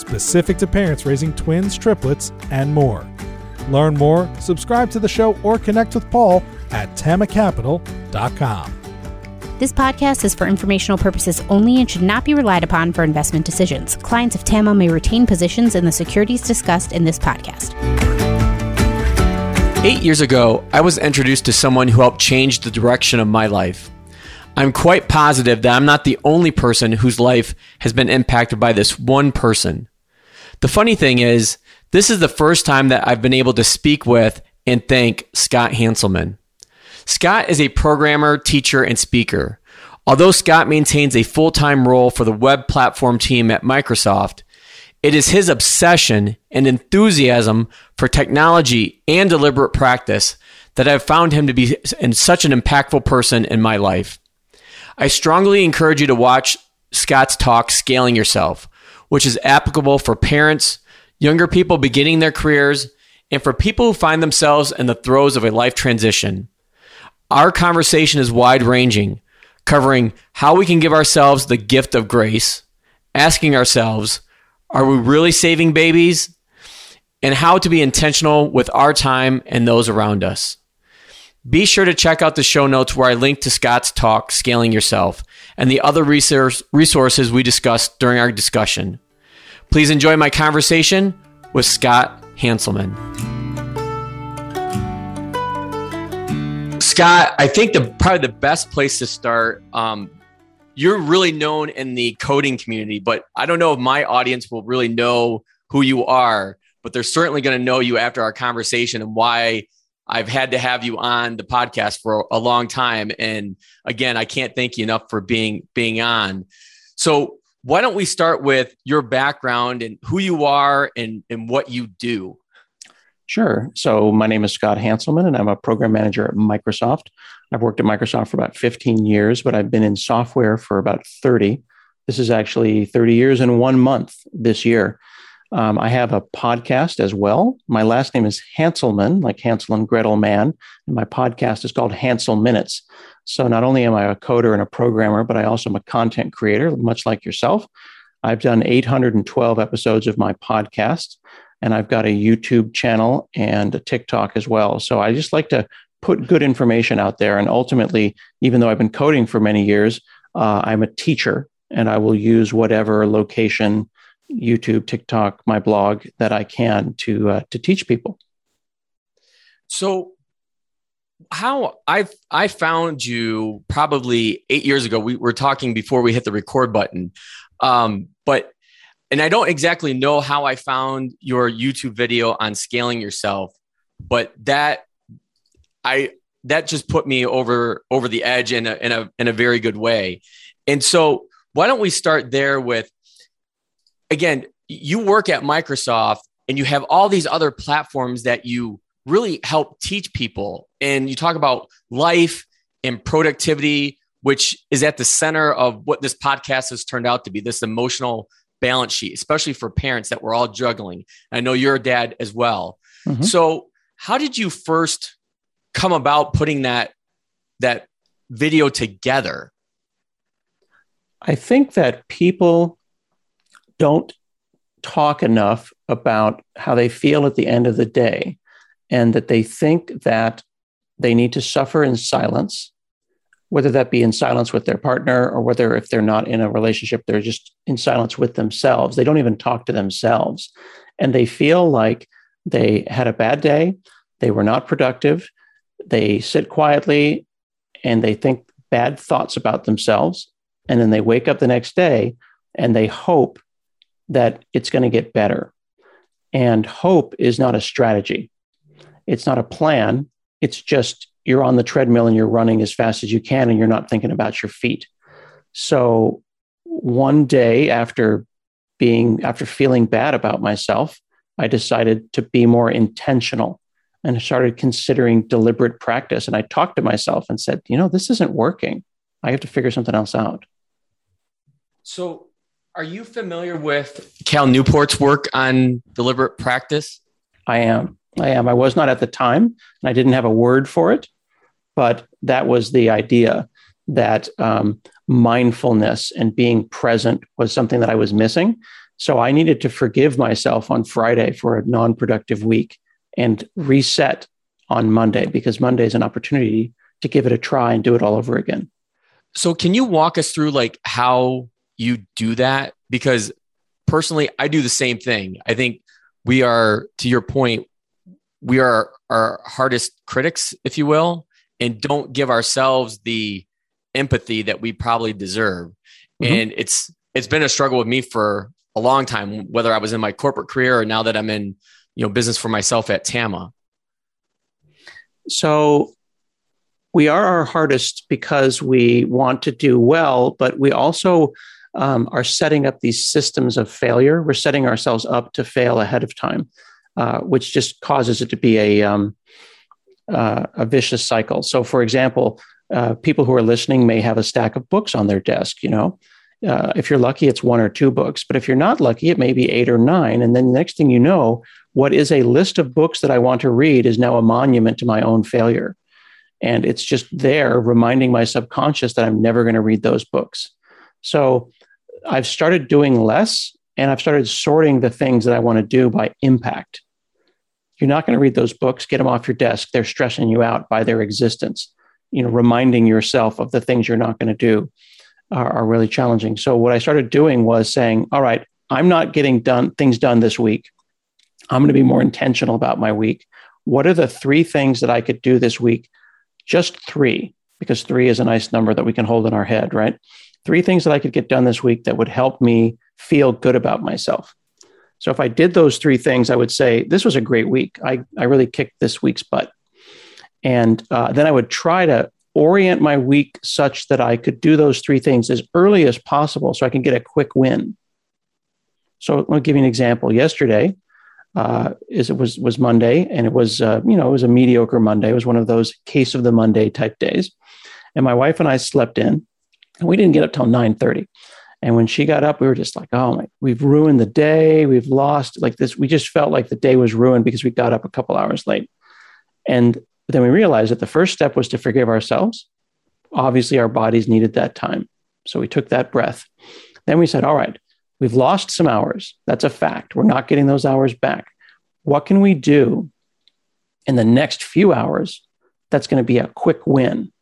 specific to parents raising twins, triplets, and more. Learn more, subscribe to the show, or connect with Paul at tamacapital.com. This podcast is for informational purposes only and should not be relied upon for investment decisions. Clients of TAMA may retain positions in the securities discussed in this podcast. Eight years ago, I was introduced to someone who helped change the direction of my life. I'm quite positive that I'm not the only person whose life has been impacted by this one person. The funny thing is, this is the first time that I've been able to speak with and thank Scott Hanselman. Scott is a programmer, teacher, and speaker. Although Scott maintains a full time role for the web platform team at Microsoft, it is his obsession and enthusiasm for technology and deliberate practice that have found him to be such an impactful person in my life. I strongly encourage you to watch Scott's talk, Scaling Yourself, which is applicable for parents, younger people beginning their careers, and for people who find themselves in the throes of a life transition. Our conversation is wide ranging, covering how we can give ourselves the gift of grace, asking ourselves, are we really saving babies? And how to be intentional with our time and those around us. Be sure to check out the show notes where I link to Scott's talk, Scaling Yourself, and the other resources we discussed during our discussion. Please enjoy my conversation with Scott Hanselman. Scott, I think the probably the best place to start. Um, you're really known in the coding community, but I don't know if my audience will really know who you are. But they're certainly going to know you after our conversation and why I've had to have you on the podcast for a long time. And again, I can't thank you enough for being being on. So why don't we start with your background and who you are and, and what you do? Sure. So my name is Scott Hanselman, and I'm a program manager at Microsoft. I've worked at Microsoft for about 15 years, but I've been in software for about 30. This is actually 30 years and one month this year. Um, I have a podcast as well. My last name is Hanselman, like Hansel and Gretel Man, and my podcast is called Hanselminutes. So not only am I a coder and a programmer, but I also am a content creator, much like yourself. I've done 812 episodes of my podcast, and I've got a YouTube channel and a TikTok as well. So I just like to put good information out there. And ultimately, even though I've been coding for many years, uh, I'm a teacher, and I will use whatever location YouTube, TikTok, my blog that I can to uh, to teach people. So, how I I found you probably eight years ago. We were talking before we hit the record button, um, but and I don't exactly know how I found your YouTube video on scaling yourself, but that I that just put me over over the edge in a in a in a very good way. And so, why don't we start there with again, you work at Microsoft and you have all these other platforms that you really help teach people. And you talk about life and productivity, which is at the center of what this podcast has turned out to be this emotional balance sheet, especially for parents that we're all juggling. I know you're a dad as well. Mm-hmm. So, how did you first come about putting that that video together? I think that people don't talk enough about how they feel at the end of the day and that they think that they need to suffer in silence whether that be in silence with their partner or whether if they're not in a relationship they're just in silence with themselves. They don't even talk to themselves. And they feel like they had a bad day. They were not productive. They sit quietly and they think bad thoughts about themselves. And then they wake up the next day and they hope that it's going to get better. And hope is not a strategy, it's not a plan. It's just you're on the treadmill and you're running as fast as you can and you're not thinking about your feet. So one day after being, after feeling bad about myself, I decided to be more intentional and started considering deliberate practice. And I talked to myself and said, you know, this isn't working. I have to figure something else out. So, are you familiar with Cal Newport's work on deliberate practice? I am. I am. I was not at the time, and I didn't have a word for it, but that was the idea that um, mindfulness and being present was something that I was missing. So I needed to forgive myself on Friday for a non productive week and reset on Monday because Monday is an opportunity to give it a try and do it all over again. So, can you walk us through like how you do that? Because personally, I do the same thing. I think we are, to your point, we are our hardest critics, if you will, and don't give ourselves the empathy that we probably deserve. Mm-hmm. And it's it's been a struggle with me for a long time, whether I was in my corporate career or now that I'm in, you know, business for myself at Tama. So we are our hardest because we want to do well, but we also um, are setting up these systems of failure. We're setting ourselves up to fail ahead of time, uh, which just causes it to be a um, uh, a vicious cycle. So, for example, uh, people who are listening may have a stack of books on their desk. You know, uh, if you're lucky, it's one or two books. But if you're not lucky, it may be eight or nine. And then the next thing you know, what is a list of books that I want to read is now a monument to my own failure. And it's just there reminding my subconscious that I'm never going to read those books. So I've started doing less and I've started sorting the things that I want to do by impact. You're not going to read those books, get them off your desk. They're stressing you out by their existence. You know, reminding yourself of the things you're not going to do are, are really challenging. So what I started doing was saying, all right, I'm not getting done things done this week. I'm going to be more intentional about my week. What are the three things that I could do this week just three, because three is a nice number that we can hold in our head, right? Three things that I could get done this week that would help me feel good about myself. So if I did those three things, I would say, This was a great week. I, I really kicked this week's butt. And uh, then I would try to orient my week such that I could do those three things as early as possible so I can get a quick win. So let me give you an example. Yesterday, uh, is it was was Monday, and it was uh, you know it was a mediocre Monday. It was one of those case of the Monday type days, and my wife and I slept in, and we didn't get up till nine thirty. And when she got up, we were just like, "Oh my, we've ruined the day. We've lost like this." We just felt like the day was ruined because we got up a couple hours late. And then we realized that the first step was to forgive ourselves. Obviously, our bodies needed that time, so we took that breath. Then we said, "All right." We've lost some hours. That's a fact. We're not getting those hours back. What can we do in the next few hours that's going to be a quick win?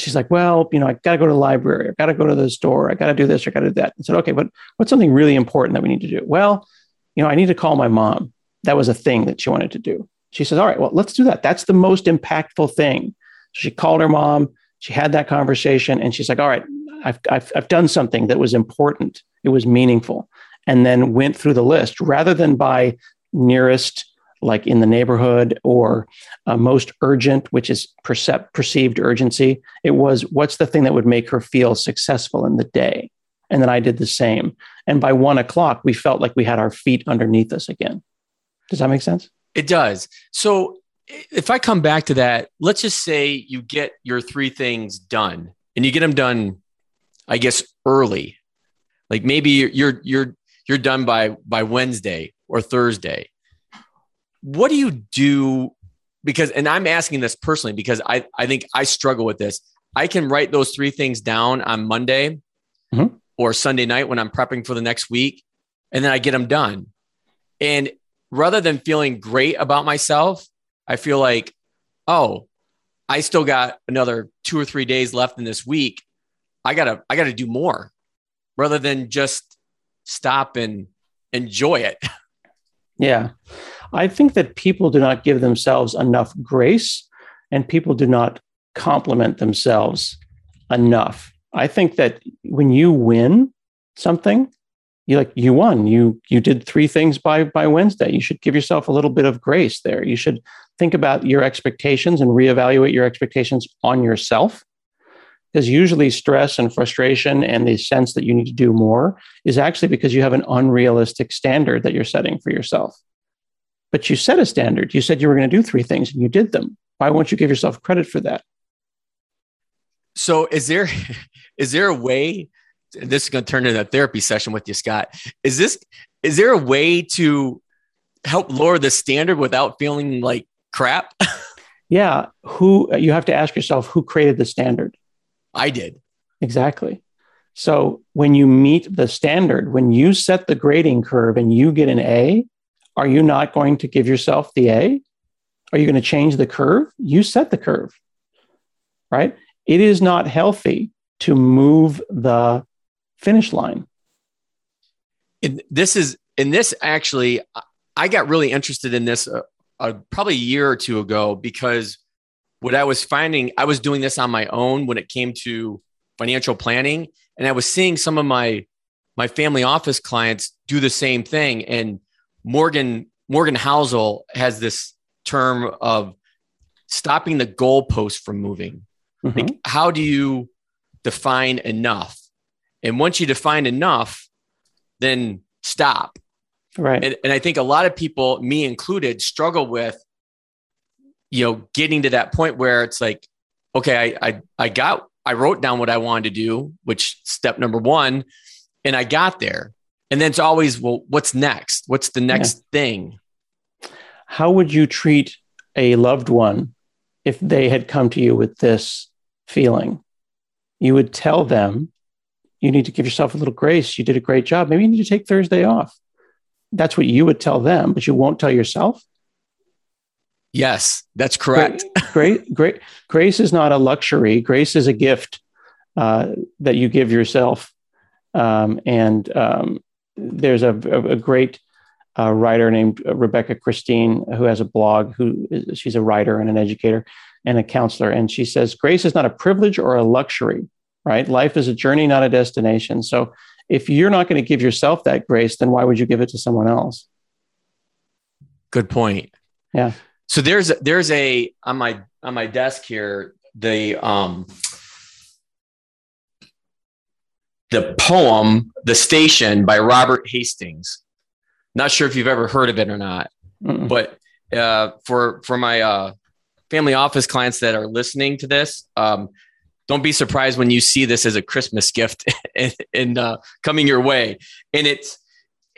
She's like, well, you know, I got to go to the library. I got to go to the store. I got to do this. I got to do that. I said, okay, but what's something really important that we need to do? Well, you know, I need to call my mom. That was a thing that she wanted to do. She says, all right, well, let's do that. That's the most impactful thing. She called her mom. She had that conversation and she's like, all right, I've, I've, I've done something that was important it was meaningful and then went through the list rather than by nearest like in the neighborhood or uh, most urgent which is percept, perceived urgency it was what's the thing that would make her feel successful in the day? And then i did the same. And by one o'clock we felt like we had our feet underneath us again. Does that make sense? It does. So if i come back to that let's just say you get your three things done and you get them done i guess early. Like maybe you're you're you're done by by Wednesday or Thursday. What do you do? Because and I'm asking this personally because I I think I struggle with this. I can write those three things down on Monday mm-hmm. or Sunday night when I'm prepping for the next week, and then I get them done. And rather than feeling great about myself, I feel like, oh, I still got another two or three days left in this week. I gotta I gotta do more rather than just stop and enjoy it. Yeah. I think that people do not give themselves enough grace and people do not compliment themselves enough. I think that when you win something, you like you won. You you did three things by by Wednesday. You should give yourself a little bit of grace there. You should think about your expectations and reevaluate your expectations on yourself because usually stress and frustration and the sense that you need to do more is actually because you have an unrealistic standard that you're setting for yourself. But you set a standard. You said you were going to do three things and you did them. Why won't you give yourself credit for that? So is there is there a way this is going to turn into a therapy session with you Scott. Is this is there a way to help lower the standard without feeling like crap? yeah, who you have to ask yourself who created the standard? I did. Exactly. So when you meet the standard, when you set the grading curve and you get an A, are you not going to give yourself the A? Are you going to change the curve? You set the curve, right? It is not healthy to move the finish line. And this is, and this actually, I got really interested in this uh, uh, probably a year or two ago because what I was finding, I was doing this on my own when it came to financial planning, and I was seeing some of my my family office clients do the same thing. And Morgan Morgan Housel has this term of stopping the goalpost from moving. Mm-hmm. Like, how do you define enough? And once you define enough, then stop. Right. And, and I think a lot of people, me included, struggle with, you know, getting to that point where it's like, okay, I I, I got I wrote down what I wanted to do, which step number one, and I got there. And then it's always, well, what's next? What's the next yeah. thing? How would you treat a loved one if they had come to you with this feeling? You would tell them, you need to give yourself a little grace. You did a great job. Maybe you need to take Thursday off. That's what you would tell them, but you won't tell yourself. Yes, that's correct. Great, great. Grace is not a luxury. Grace is a gift uh, that you give yourself. Um, and um, there's a, a, great uh, writer named Rebecca Christine who has a blog. Who is, she's a writer and an educator and a counselor, and she says grace is not a privilege or a luxury. Right? Life is a journey, not a destination. So if you're not going to give yourself that grace, then why would you give it to someone else? Good point. Yeah. So there's there's a on my on my desk here the um the poem The Station by Robert Hastings. Not sure if you've ever heard of it or not, Mm-mm. but uh, for for my uh, family office clients that are listening to this, um, don't be surprised when you see this as a Christmas gift in, in uh, coming your way. And it's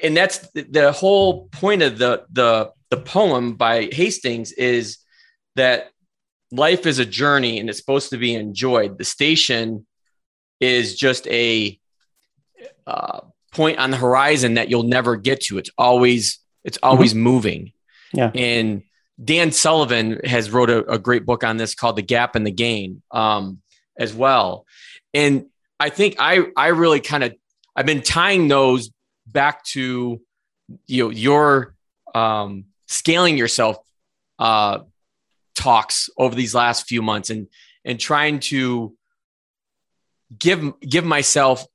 and that's the whole point of the the the poem by Hastings is that life is a journey and it's supposed to be enjoyed. The station is just a uh, point on the horizon that you'll never get to. It's always it's always mm-hmm. moving. Yeah. And Dan Sullivan has wrote a, a, great book on this called The Gap and the Gain um, as well. And I think I I really kind of I've been tying those back to you know your um, scaling yourself uh, talks over these last few months and and trying to give give myself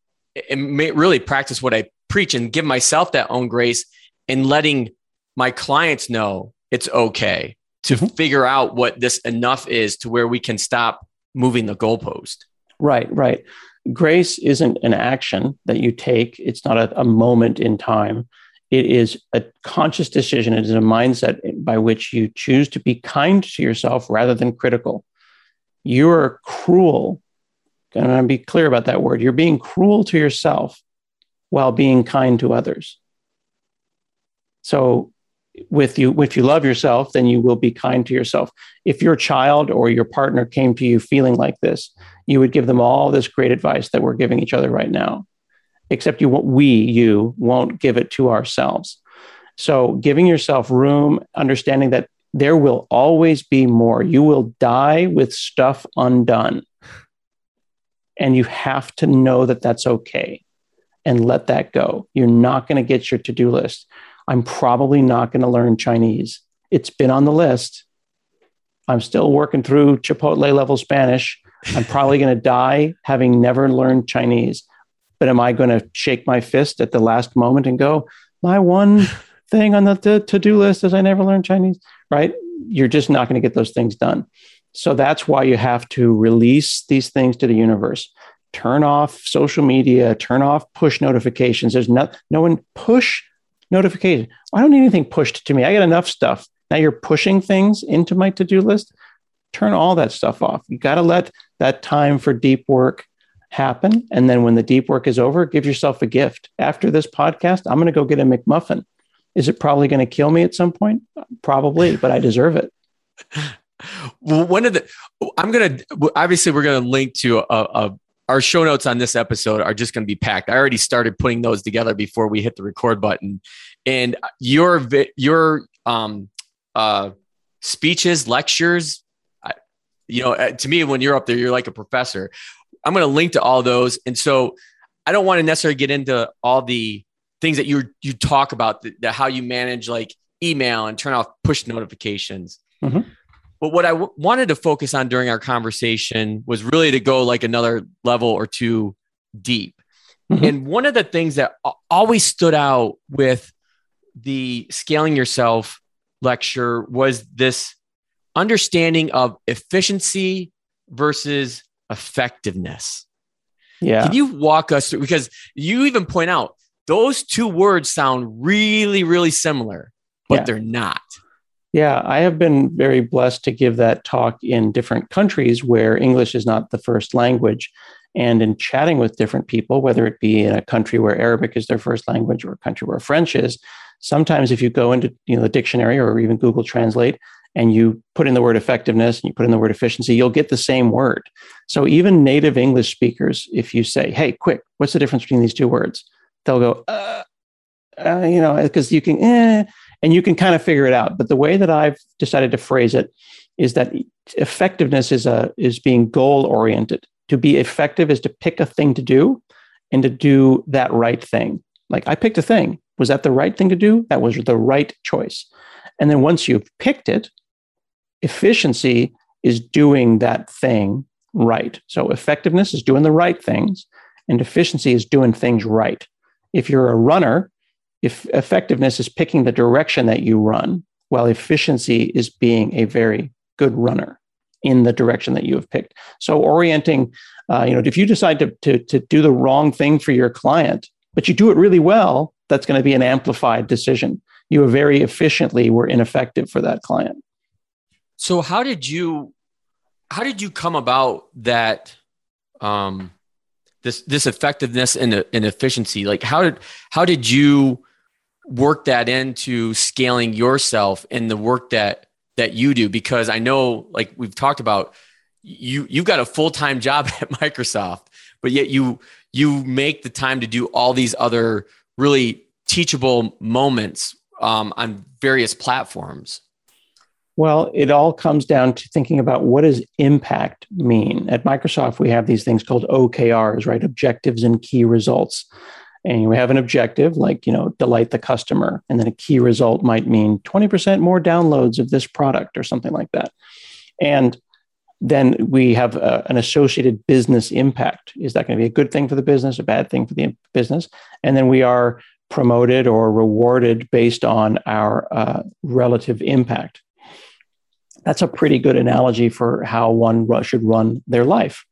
and really practice what I preach and give myself that own grace and letting my clients know it's okay to mm-hmm. figure out what this enough is to where we can stop moving the goalpost. Right, right. Grace isn't an action that you take. It's not a, a moment in time. It is a conscious decision. It is a mindset by which you choose to be kind to yourself rather than critical. You are cruel. And I'm be clear about that word. You're being cruel to yourself while being kind to others. So with you if you love yourself then you will be kind to yourself. If your child or your partner came to you feeling like this you would give them all this great advice that we're giving each other right now. Except you we you won't give it to ourselves. So giving yourself room understanding that there will always be more. You will die with stuff undone and you have to know that that's okay and let that go. You're not going to get your to-do list. I'm probably not going to learn chinese. It's been on the list. I'm still working through chipotle level spanish. I'm probably going to die having never learned chinese. But am I going to shake my fist at the last moment and go, my one thing on the to do list is I never learned Chinese, right? You're just not going to get those things done. So that's why you have to release these things to the universe. Turn off social media, turn off push notifications. There's no, no one push notification. I don't need anything pushed to me. I got enough stuff. Now you're pushing things into my to do list. Turn all that stuff off. You got to let that time for deep work happen. And then when the deep work is over, give yourself a gift. After this podcast, I'm going to go get a McMuffin. Is it probably going to kill me at some point? Probably, but I deserve it. Well, one of the, I'm to, obviously, we're to link to a, a, our show notes on this episode are just going to be packed. I already started putting those together before we hit the record button. And your, your, um, uh, speeches, lectures, you know, uh, to me, when you're up there, you're like a professor. I'm going to link to all those. And so I don't want to necessarily get into all the things that you you talk about, the, the how you manage like email and turn off push notifications. Mm-hmm. But what I w- wanted to focus on during our conversation was really to go like another level or two deep. Mm-hmm. And one of the things that always stood out with the scaling yourself lecture was this understanding of efficiency versus effectiveness. Yeah. Can you walk us through? Because you even point out those two words sound really, really similar, but yeah. they're not. Yeah, I have been very blessed to give that talk in different countries where English is not the first language. And in chatting with different people, whether it be in a country where Arabic is their first language or a country where French is, sometimes if you go into you know the dictionary or even Google Translate, and you put in the word effectiveness and you put in the word efficiency, you'll get the same word. So even native English speakers, if you say, "Hey, quick, what's the difference between these two words?" They'll go, uh, uh, you know, because you can, eh, and you can kind of figure it out. But the way that I've decided to phrase it is that effectiveness is a is being goal oriented. To be effective is to pick a thing to do and to do that right thing. Like I picked a thing. Was that the right thing to do? That was the right choice. And then once you've picked it, efficiency is doing that thing right. So effectiveness is doing the right things, and efficiency is doing things right. If you're a runner, if effectiveness is picking the direction that you run, while efficiency is being a very good runner in the direction that you have picked. So orienting, uh, you know, if you decide to, to, to do the wrong thing for your client, but you do it really well, that's going to be an amplified decision. You very efficiently were ineffective for that client. So how did you how did you come about that um this this effectiveness and, and efficiency? Like how did how did you work that into scaling yourself and the work that that you do? Because I know like we've talked about you you've got a full-time job at Microsoft, but yet you you make the time to do all these other really teachable moments um, on various platforms. Well, it all comes down to thinking about what does impact mean. At Microsoft, we have these things called OKRs, right? Objectives and key results. And we have an objective like, you know, delight the customer. And then a key result might mean 20% more downloads of this product or something like that. And then we have a, an associated business impact. Is that going to be a good thing for the business, a bad thing for the business? And then we are promoted or rewarded based on our uh, relative impact that's a pretty good analogy for how one should run their life.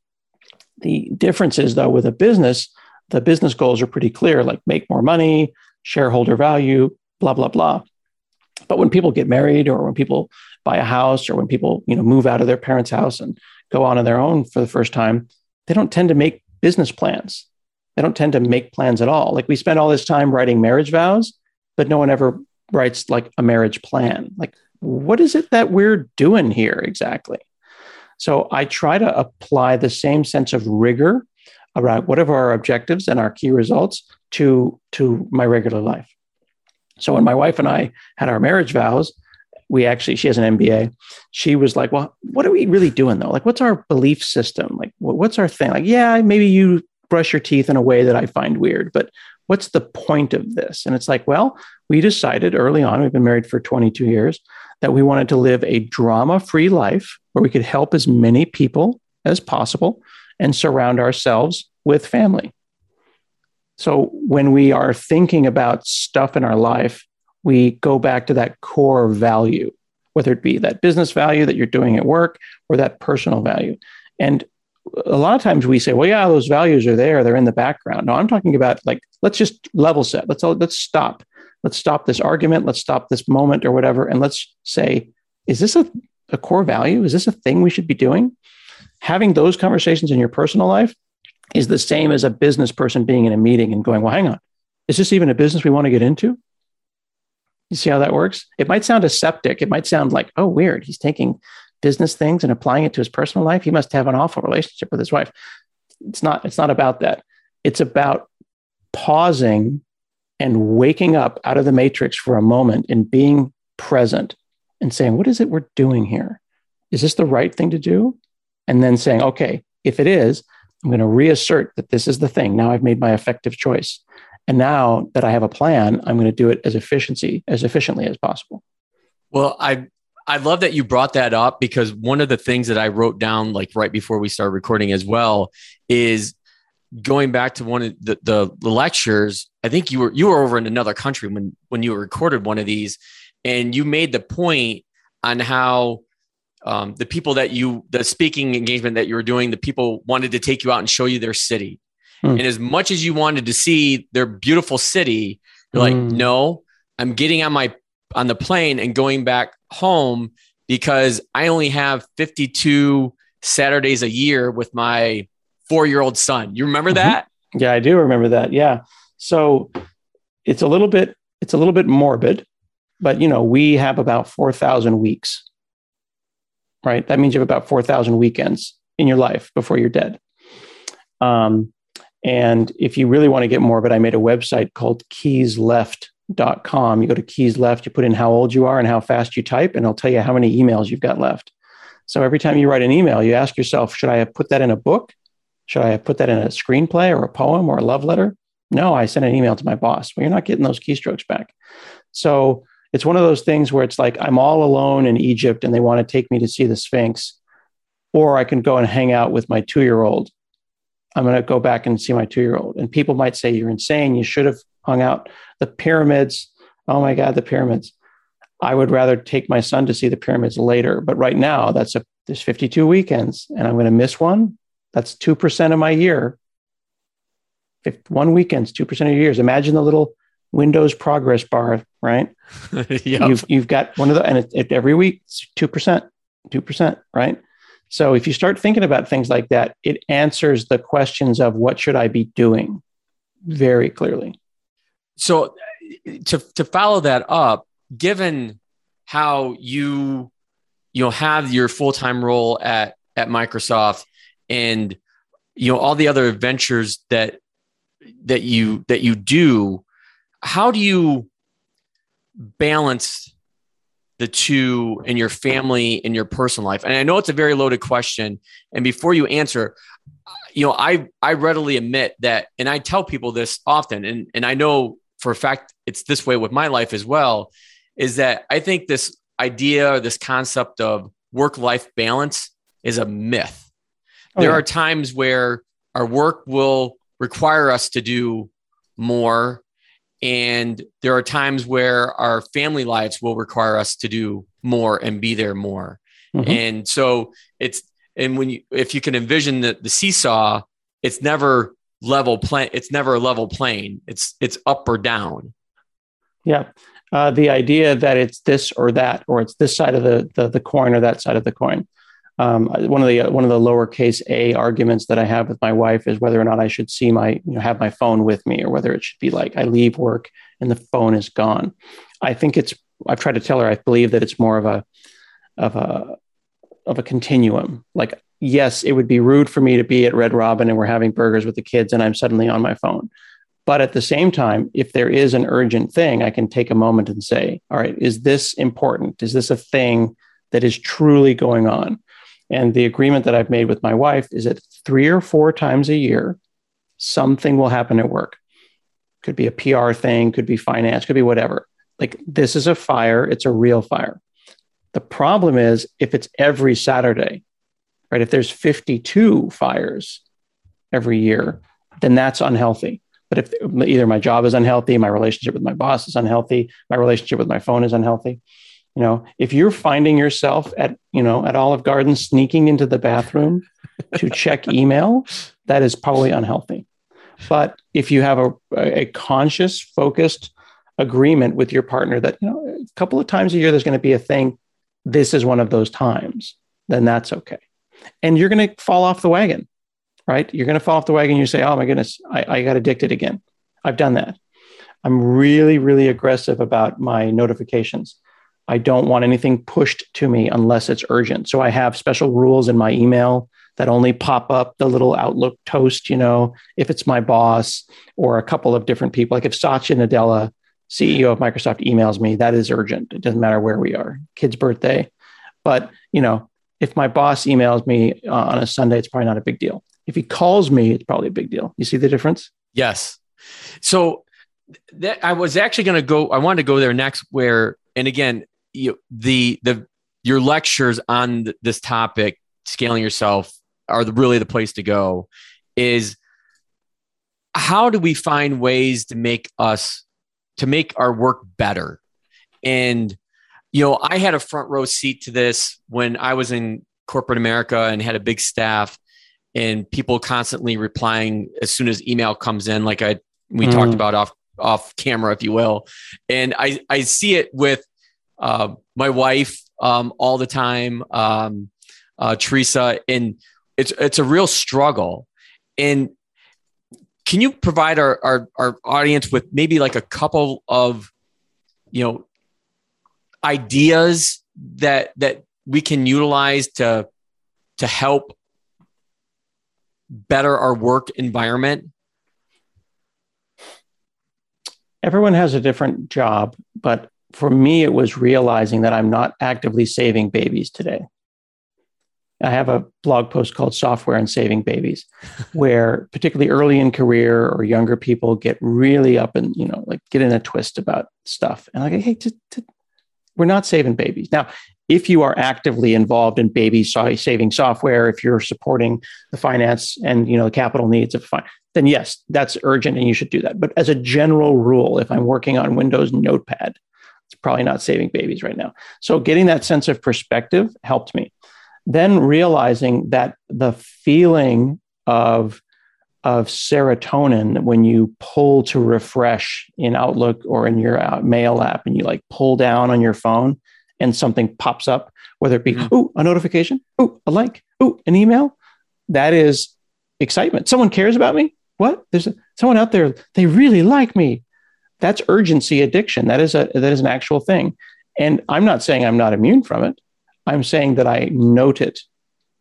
The difference is, though, with a business, the business goals are pretty clear like make more money, shareholder value, blah, blah, blah. But when people get married or when people buy a house or when people you know move out of their parents' house and go on on their own for the first time, they don't tend to make business plans. They don't tend to make plans at all. Like we spend all this time writing marriage vows, but no one ever writes like a marriage plan. Like what is it that we're doing here exactly? So I try to apply the same sense of rigor around what are our objectives and our key results to, to my regular life. So when my wife and I had our marriage vows, we actually, she has an MBA. She was like, well, what are we really doing though? Like, what's our belief system? Like, what's our thing? Like, yeah, maybe you brush your teeth in a way that I find weird, but what's the point of this? And it's like, well, we decided early on, we've been married for 22 years, that we wanted to live a drama free life where we could help as many people as possible and surround ourselves with family. So when we are thinking about stuff in our life, we go back to that core value, whether it be that business value that you're doing at work or that personal value. And a lot of times we say, well, yeah, those values are there, they're in the background. No, I'm talking about like, let's just level set. Let's let's stop let's stop this argument, let's stop this moment or whatever, and let's say, is this a, a core value? Is this a thing we should be doing? Having those conversations in your personal life is the same as a business person being in a meeting and going, well, hang on, is this even a business we want to get into? You see how that works? It might sound aseptic. It might sound like, oh, weird. He's taking business things and applying it to his personal life. He must have an awful relationship with his wife. It's not, it's not about that. It's about pausing and waking up out of the matrix for a moment and being present and saying, what is it we're doing here? Is this the right thing to do? And then saying, okay, if it is, I'm going to reassert that this is the thing. Now I've made my effective choice. And now that I have a plan, I'm going to do it as efficiency as efficiently as possible. Well, I I love that you brought that up because one of the things that I wrote down like right before we started recording as well is going back to one of the, the, the lectures. I think you were you were over in another country when when you recorded one of these, and you made the point on how um, the people that you the speaking engagement that you were doing, the people wanted to take you out and show you their city. Hmm. And as much as you wanted to see their beautiful city, you're like, hmm. no, I'm getting on my on the plane and going back home because I only have 52 Saturdays a year with my four year old son. You remember mm-hmm. that? Yeah, I do remember that. Yeah. So it's a little bit, it's a little bit morbid, but you know, we have about 4,000 weeks, right? That means you have about 4,000 weekends in your life before you're dead. Um, and if you really want to get more of it, I made a website called Keys Left dot com. You go to keys left, you put in how old you are and how fast you type, and it'll tell you how many emails you've got left. So every time you write an email, you ask yourself, should I have put that in a book? Should I have put that in a screenplay or a poem or a love letter? No, I sent an email to my boss. Well, you're not getting those keystrokes back. So it's one of those things where it's like I'm all alone in Egypt and they want to take me to see the Sphinx, or I can go and hang out with my two year old. I'm going to go back and see my two year old. And people might say, You're insane. You should have hung out. The pyramids, oh my God, the pyramids. I would rather take my son to see the pyramids later. But right now, that's a there's 52 weekends, and I'm going to miss one. That's two percent of my year. If one weekend's two percent of your years. Imagine the little Windows progress bar, right? yep. You've you've got one of the, and it, it, every week it's two percent, two percent, right? So if you start thinking about things like that, it answers the questions of what should I be doing very clearly. So to to follow that up, given how you you know have your full-time role at at Microsoft and you know all the other ventures that that you that you do, how do you balance the two in your family and your personal life? And I know it's a very loaded question. And before you answer, you know, I I readily admit that, and I tell people this often, and and I know for a fact it's this way with my life as well is that I think this idea or this concept of work life balance is a myth. Oh, there yeah. are times where our work will require us to do more and there are times where our family lives will require us to do more and be there more. Mm-hmm. And so it's and when you if you can envision the, the seesaw, it's never level plane. It's never a level plane. It's it's up or down. Yeah. Uh, the idea that it's this or that, or it's this side of the, the, the coin or that side of the coin. Um, one of the one of the lowercase a arguments that I have with my wife is whether or not I should see my you know have my phone with me, or whether it should be like I leave work and the phone is gone. I think it's. I've tried to tell her I believe that it's more of a of a of a continuum. Like yes, it would be rude for me to be at Red Robin and we're having burgers with the kids and I'm suddenly on my phone. But at the same time, if there is an urgent thing, I can take a moment and say, all right, is this important? Is this a thing that is truly going on? And the agreement that I've made with my wife is that three or four times a year, something will happen at work. Could be a PR thing, could be finance, could be whatever. Like this is a fire, it's a real fire. The problem is if it's every Saturday, right? If there's 52 fires every year, then that's unhealthy. But if either my job is unhealthy, my relationship with my boss is unhealthy, my relationship with my phone is unhealthy, you know, if you're finding yourself at, you know, at Olive Garden sneaking into the bathroom to check email, that is probably unhealthy. But if you have a, a conscious, focused agreement with your partner that you know a couple of times a year there's going to be a thing this is one of those times then that's okay. And you're going to fall off the wagon right? You're going to fall off the wagon you say oh my goodness I, I got addicted again. I've done that. I'm really really aggressive about my notifications i don't want anything pushed to me unless it's urgent so i have special rules in my email that only pop up the little Outlook toast, you know, if it's my boss or a couple of different people. Like if Satya Nadella CEO of Microsoft emails me, that is urgent. It doesn't matter where we are, kid's birthday. But, you know, if my boss emails me uh, on a Sunday, it's probably not a big deal. If he calls me, it's probably a big deal. You see the difference? Yes. So that I was actually going to go, I wanted to go there next where, and again, you, the, the, your lectures on th- this topic, scaling yourself are the, really the place to go is how do we find ways to make us to make our work better. And, you know, I had a front row seat to this when I was in corporate America and had a big staff and people constantly replying as soon as email comes in, like I, we mm. talked about off, off camera, if you will. And I, I see it with uh, my wife um, all the time, um, uh, Teresa, and it's, it's a real struggle. And can you provide our, our, our audience with maybe like a couple of you know ideas that that we can utilize to to help better our work environment everyone has a different job but for me it was realizing that i'm not actively saving babies today I have a blog post called Software and Saving Babies, where particularly early in career or younger people get really up and, you know, like get in a twist about stuff. And like, hey, t- t- we're not saving babies. Now, if you are actively involved in baby saving software, if you're supporting the finance and you know the capital needs of fine, then yes, that's urgent and you should do that. But as a general rule, if I'm working on Windows Notepad, it's probably not saving babies right now. So getting that sense of perspective helped me then realizing that the feeling of of serotonin when you pull to refresh in Outlook or in your uh, mail app and you like pull down on your phone and something pops up, whether it be, mm-hmm. oh, a notification, oh, a like, oh, an email, that is excitement. Someone cares about me. What? There's a, someone out there, they really like me. That's urgency addiction. That is a that is an actual thing. And I'm not saying I'm not immune from it. I'm saying that I note it.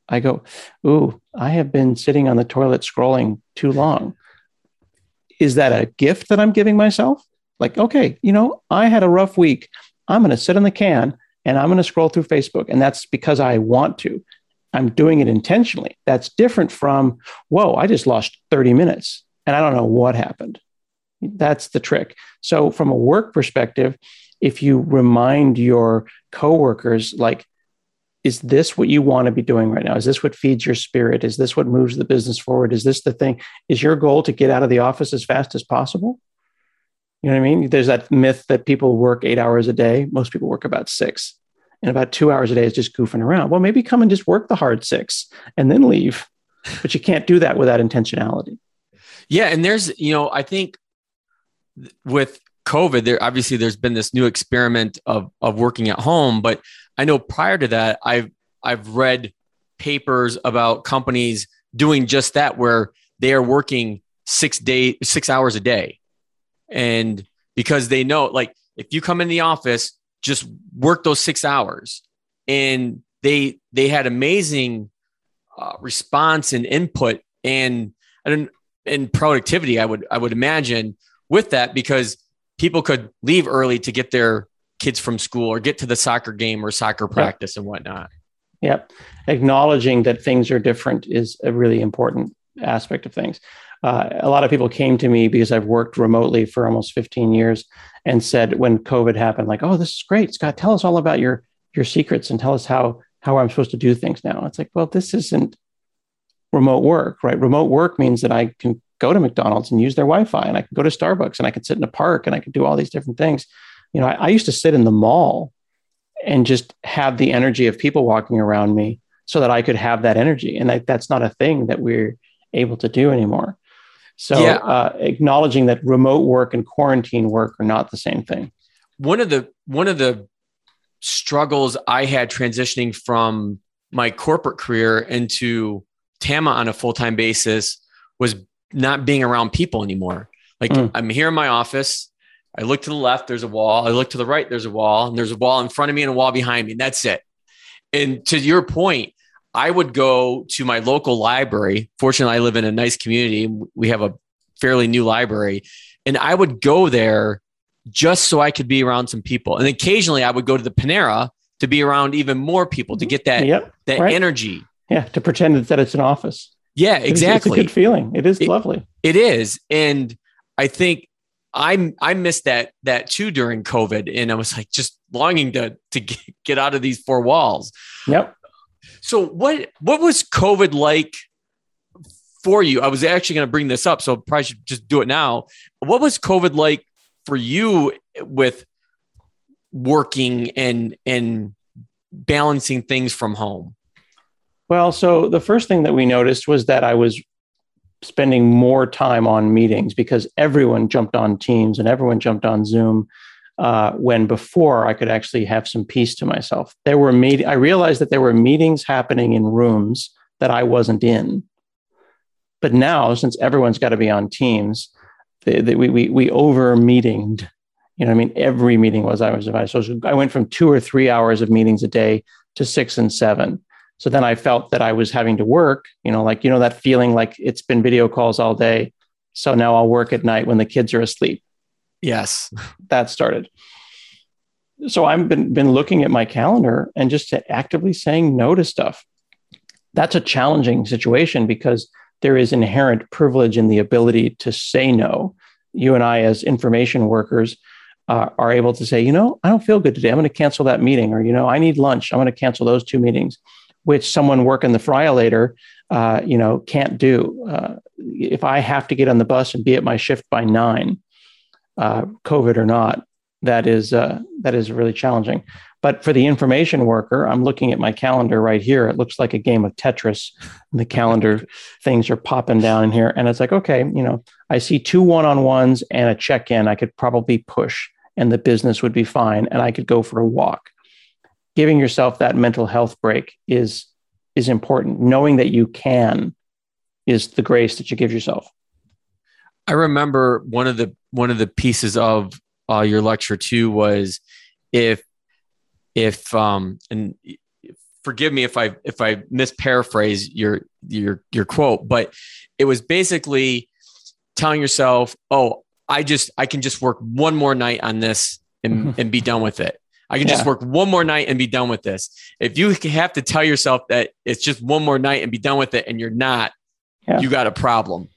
I go, Ooh, I have been sitting on the toilet scrolling too long. Is that a gift that I'm giving myself? Like, okay, you know, I had a rough week. I'm going to sit in the can and I'm going to scroll through Facebook. And that's because I want to. I'm doing it intentionally. That's different from, whoa, I just lost 30 minutes and I don't know what happened. That's the trick. So, from a work perspective, if you remind your coworkers, like, is this what you want to be doing right now? Is this what feeds your spirit? Is this what moves the business forward? Is this the thing? Is your goal to get out of the office as fast as possible? You know what I mean? There's that myth that people work eight hours a day. Most people work about six, and about two hours a day is just goofing around. Well, maybe come and just work the hard six and then leave. But you can't do that without intentionality. Yeah. And there's, you know, I think with COVID, there obviously there's been this new experiment of of working at home, but I know prior to that, I've I've read papers about companies doing just that, where they are working six day six hours a day, and because they know, like, if you come in the office, just work those six hours, and they they had amazing uh, response and input and and and productivity. I would I would imagine with that because people could leave early to get their kids from school or get to the soccer game or soccer practice yep. and whatnot. Yep. Acknowledging that things are different is a really important aspect of things. Uh, a lot of people came to me because I've worked remotely for almost 15 years and said when COVID happened, like, "Oh, this is great, Scott. Tell us all about your your secrets and tell us how how I'm supposed to do things now." It's like, well, this isn't remote work, right? Remote work means that I can go to McDonald's and use their Wi-Fi, and I could go to Starbucks and I could sit in a park and I could do all these different things you know, I, I used to sit in the mall and just have the energy of people walking around me so that I could have that energy. And I, that's not a thing that we're able to do anymore. So yeah. uh, acknowledging that remote work and quarantine work are not the same thing. One of the one of the struggles I had transitioning from my corporate career into Tama on a full time basis was not being around people anymore. Like mm. I'm here in my office. I look to the left, there's a wall. I look to the right, there's a wall, and there's a wall in front of me and a wall behind me. And that's it. And to your point, I would go to my local library. Fortunately, I live in a nice community. We have a fairly new library. And I would go there just so I could be around some people. And occasionally I would go to the Panera to be around even more people to get that, yep, that right. energy. Yeah, to pretend that it's an office. Yeah, exactly. It's, a good feeling. It is it, lovely. It is. And I think I I missed that that too during COVID, and I was like just longing to to get out of these four walls. Yep. So what what was COVID like for you? I was actually going to bring this up, so probably should just do it now. What was COVID like for you with working and and balancing things from home? Well, so the first thing that we noticed was that I was spending more time on meetings because everyone jumped on Teams and everyone jumped on Zoom. Uh, when before I could actually have some peace to myself, there were meet- I realized that there were meetings happening in rooms that I wasn't in. But now, since everyone's got to be on Teams, we we we over meetinged. You know, I mean, every meeting was I was invited. So I went from two or three hours of meetings a day to six and seven. So then I felt that I was having to work, you know, like, you know, that feeling like it's been video calls all day. So now I'll work at night when the kids are asleep. Yes. That started. So I've been, been looking at my calendar and just actively saying no to stuff. That's a challenging situation because there is inherent privilege in the ability to say no. You and I, as information workers, uh, are able to say, you know, I don't feel good today. I'm going to cancel that meeting, or, you know, I need lunch. I'm going to cancel those two meetings which someone working the Friolator, uh, you know, can't do. Uh, if I have to get on the bus and be at my shift by nine, uh, COVID or not, that is uh, that is really challenging. But for the information worker, I'm looking at my calendar right here. It looks like a game of Tetris. And the calendar things are popping down in here, and it's like, okay, you know, I see two one-on-ones and a check-in. I could probably push, and the business would be fine, and I could go for a walk giving yourself that mental health break is is important. Knowing that you can is the grace that you give yourself. I remember one of the one of the pieces of uh, your lecture too was if if um and forgive me if I if I misparaphrase your your your quote, but it was basically telling yourself, "Oh, I just I can just work one more night on this and mm-hmm. and be done with it." I can yeah. just work one more night and be done with this. If you have to tell yourself that it's just one more night and be done with it and you're not, yeah. you got a problem.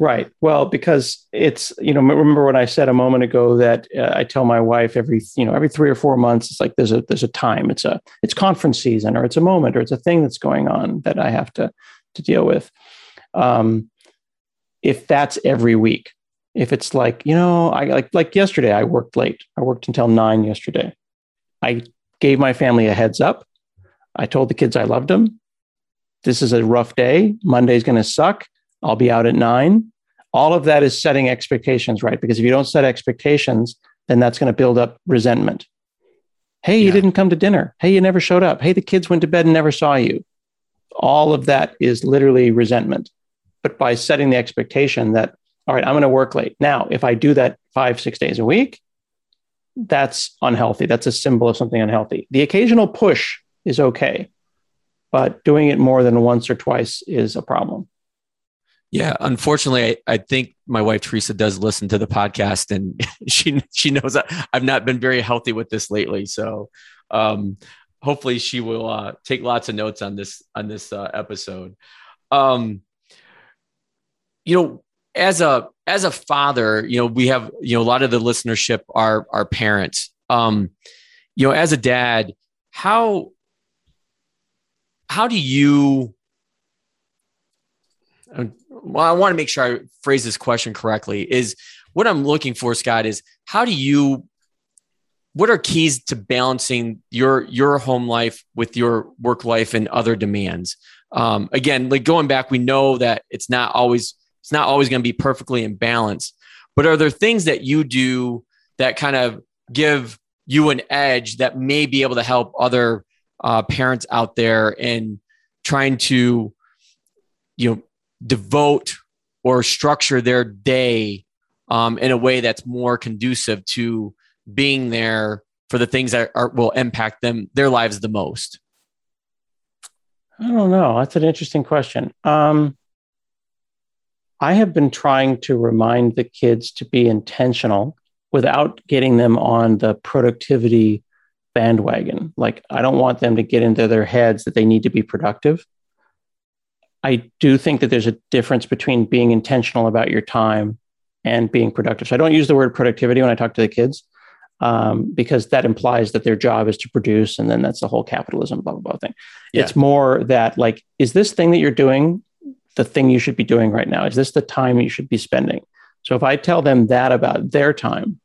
Right. Well, because it's, you know, remember what I said a moment ago that uh, I tell my wife every, you know, every three or four months, it's like there's a, there's a time, it's a, it's conference season or it's a moment or it's a thing that's going on that I have to, to deal with. Um, if that's every week, if it's like, you know, I like, like yesterday, I worked late. I worked until nine yesterday. I gave my family a heads up. I told the kids I loved them. This is a rough day. Monday's going to suck. I'll be out at nine. All of that is setting expectations, right? Because if you don't set expectations, then that's going to build up resentment. Hey, you didn't come to dinner. Hey, you never showed up. Hey, the kids went to bed and never saw you. All of that is literally resentment. But by setting the expectation that, all right, I'm going to work late. Now, if I do that five, six days a week, that's unhealthy. That's a symbol of something unhealthy. The occasional push is okay, but doing it more than once or twice is a problem. Yeah, unfortunately, I, I think my wife Teresa does listen to the podcast, and she she knows that I've not been very healthy with this lately. So, um, hopefully, she will uh, take lots of notes on this on this uh, episode. Um, you know, as a as a father, you know, we have you know a lot of the listenership are are parents. Um, you know, as a dad, how how do you well, I want to make sure I phrase this question correctly. Is what I'm looking for, Scott, is how do you what are keys to balancing your your home life with your work life and other demands? Um, again, like going back, we know that it's not always It's not always going to be perfectly in balance. But are there things that you do that kind of give you an edge that may be able to help other uh, parents out there in trying to, you know, devote or structure their day um, in a way that's more conducive to being there for the things that are, will impact them their lives the most? I don't know. That's an interesting question. Um, i have been trying to remind the kids to be intentional without getting them on the productivity bandwagon. Like, I don't want them to get into their heads that they need to be productive. I do think that there's a difference between being intentional about your time and being productive. So I don't use the word productivity when I talk to the kids um, because that implies that their job is to produce, and then that's the whole capitalism blah blah blah thing. Yeah. It's more that like, is this thing that you're doing the thing you should be doing right now? Is this the time you should be spending? So if I tell them that about their time,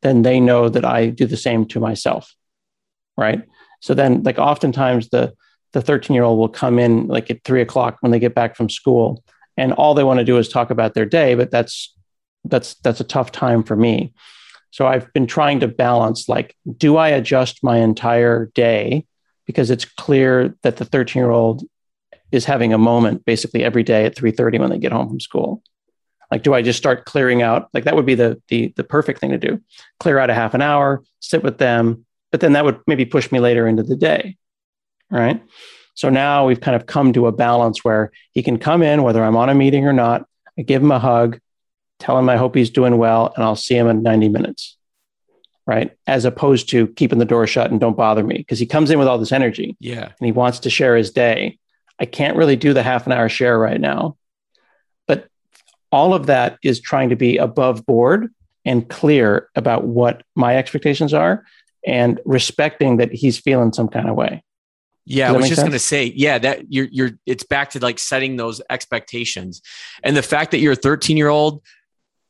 then they know that I do the same to myself. Right. So then, like, oftentimes the the 13 year old will come in like at three o'clock when they get back from school, and all they want to do is talk about their day. But that's that's that's a tough time for me. So I've been trying to balance like, do I adjust my entire day because it's clear that the 13 year old is having a moment basically every day at 3:30 when they get home from school like, do I just start clearing out? Like that would be the the the perfect thing to do. Clear out a half an hour, sit with them, but then that would maybe push me later into the day. Right. So now we've kind of come to a balance where he can come in, whether I'm on a meeting or not. I give him a hug, tell him I hope he's doing well, and I'll see him in 90 minutes. Right. As opposed to keeping the door shut and don't bother me because he comes in with all this energy. Yeah. And he wants to share his day. I can't really do the half an hour share right now But all of that is trying to be above board and clear about what my expectations are and respecting that he's feeling some kind of way. Yeah, I was just going to say, yeah, that you're you're it's back to like setting those expectations. And the fact that you're a 13-year-old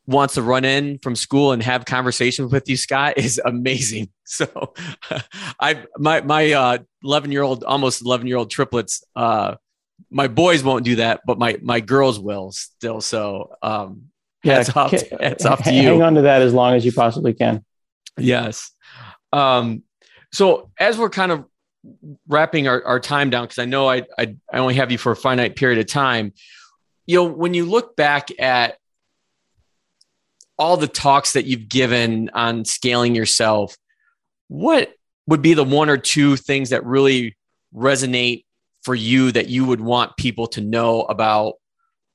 wants to run in from school and have conversations with you, Scott, is amazing. So I my my uh 11-year-old almost 11-year-old triplets uh my boys won't do that, but my my girls will still. So um, yeah, hats off, to, hats off to you. Hang on to that as long as you possibly can. Yes. Um, so as we're kind of wrapping our, our time down, because I know I, I I only have you for a finite period of time. You know, when you look back at all the talks that you've given on scaling yourself, what would be the one or two things that really resonate for you that you would want people to know about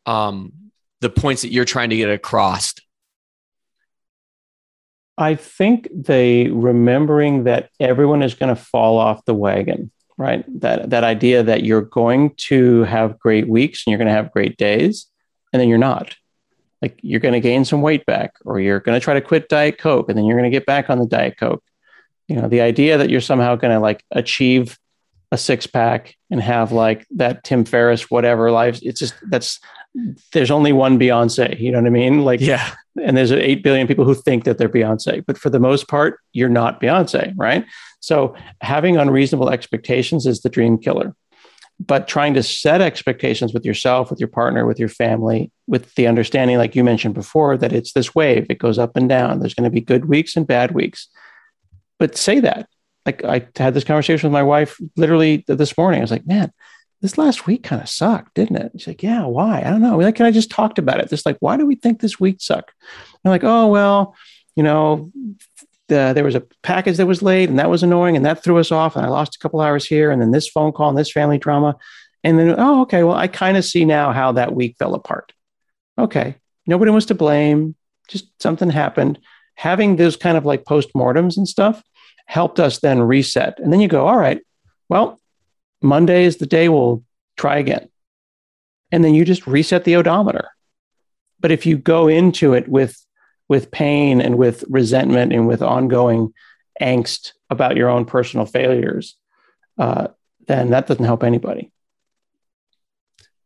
um, the points that you're trying to get across? I think they remembering that everyone is going to fall off the wagon, right? That that idea that you're going to have great weeks and you're going to have great days, and then you're not. Like you're going to gain some weight back, or you're going to try to quit Diet Coke, and then you're going to get back on the Diet Coke. You know, the idea that you're somehow going to like achieve a six pack and have like that Tim Ferriss whatever life. It's just that's there's only one Beyonce. You know what I mean? Like yeah. And there's eight billion people who think that they're Beyonce, but for the most part, you're not Beyonce, right? So having unreasonable expectations is the dream killer. But trying to set expectations with yourself, with your partner, with your family, with the understanding, like you mentioned before, that it's this wave, it goes up and down. There's going to be good weeks and bad weeks. But say that like I had this conversation with my wife literally this morning. I was like, man, this last week kind of sucked, didn't it? She's like, yeah, why? I don't know. Like, can I just talked about it. Just like, why do we think this week sucked? I'm like, oh, well, you know, the, there was a package that was late and that was annoying and that threw us off and I lost a couple hours here and then this phone call and this family drama. And then, oh, okay, well, I kind of see now how that week fell apart. Okay. Nobody was to blame. Just something happened. Having those kind of like postmortems and stuff helped us then reset. And then you go, all right, well, Monday is the day we'll try again. And then you just reset the odometer. But if you go into it with with pain and with resentment and with ongoing angst about your own personal failures, uh, then that doesn't help anybody.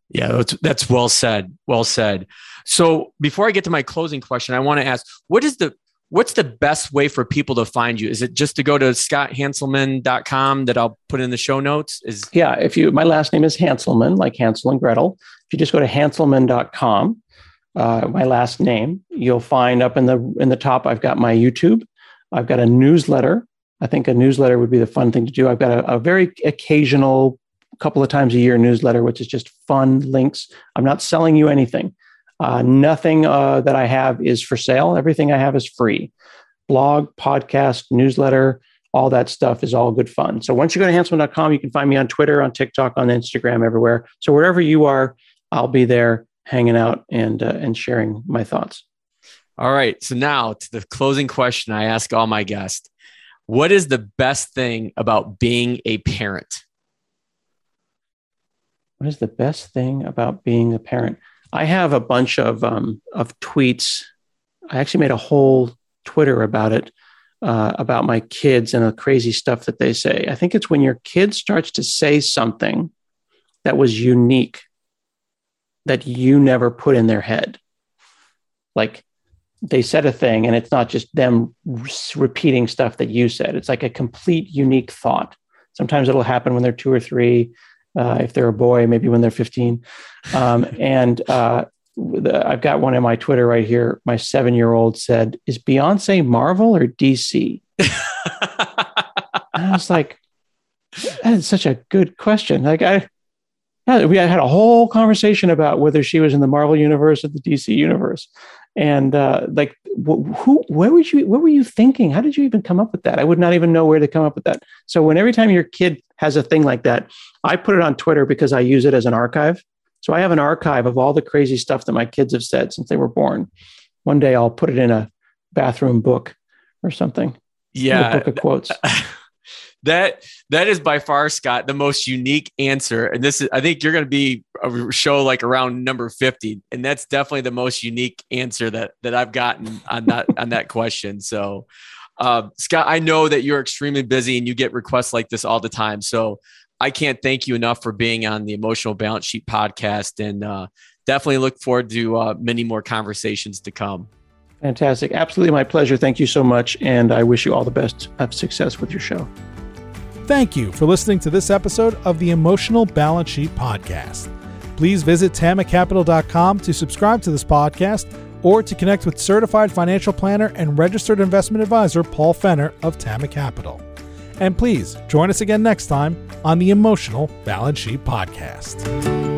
Yeah, that's, that's well said. Well said. So before I get to my closing question, I want to ask, what is the what's the best way for people to find you? Is it just to go to scotthanselman.com that I'll put in the show notes? Is yeah, if you my last name is Hanselman, like Hansel and Gretel. If you just go to hanselman.com, uh, my last name. You'll find up in the in the top. I've got my YouTube. I've got a newsletter. I think a newsletter would be the fun thing to do. I've got a, a very occasional, couple of times a year newsletter, which is just fun links. I'm not selling you anything. Uh, nothing uh, that I have is for sale. Everything I have is free. Blog, podcast, newsletter, all that stuff is all good fun. So once you go to hanselman.com, you can find me on Twitter, on TikTok, on Instagram, everywhere. So wherever you are, I'll be there hanging out and uh, and sharing my thoughts. All right. So now to the closing question I ask all my guests. What is the best thing about being a parent? What is the best thing about being a parent? I have a bunch of um, of tweets. I actually made a whole Twitter about it, uh, about my kids and the crazy stuff that they say. I think it's when your kid starts to say something that was unique that you never put in their head. Like they said a thing and it's not just them repeating stuff that you said. It's like a complete unique thought. Sometimes it'll happen when they're two or three. Uh, if they're a boy, maybe when they're 15. Um, and uh, the, I've got one in my Twitter right here. My seven year old said, Is Beyonce Marvel or DC? and I was like, That is such a good question. Like, I, we had a whole conversation about whether she was in the Marvel universe or the DC universe, and uh, like, who, where would you, what were you thinking? How did you even come up with that? I would not even know where to come up with that. So when every time your kid has a thing like that, I put it on Twitter because I use it as an archive. So I have an archive of all the crazy stuff that my kids have said since they were born. One day I'll put it in a bathroom book or something. Yeah, book of quotes. that that is by far scott the most unique answer. And this is i think you're going to be a show like around number 50 and that's definitely the most unique answer that that i've gotten on that on that question. So uh, scott i know that you're extremely busy and you get requests like this all the time. So i can't thank you enough for being on the emotional balance sheet podcast and uh, definitely look forward to uh, many more conversations to come. Fantastic. Absolutely my pleasure. Thank you so much and i wish you all the best of success with your show Thank you for listening to this episode of the Emotional Balance Sheet Podcast. Please visit tamacapital.com to subscribe to this podcast or to connect with certified financial planner and registered investment advisor Paul Fenner of Tama Capital. And please join us again next time on the Emotional Balance Sheet Podcast.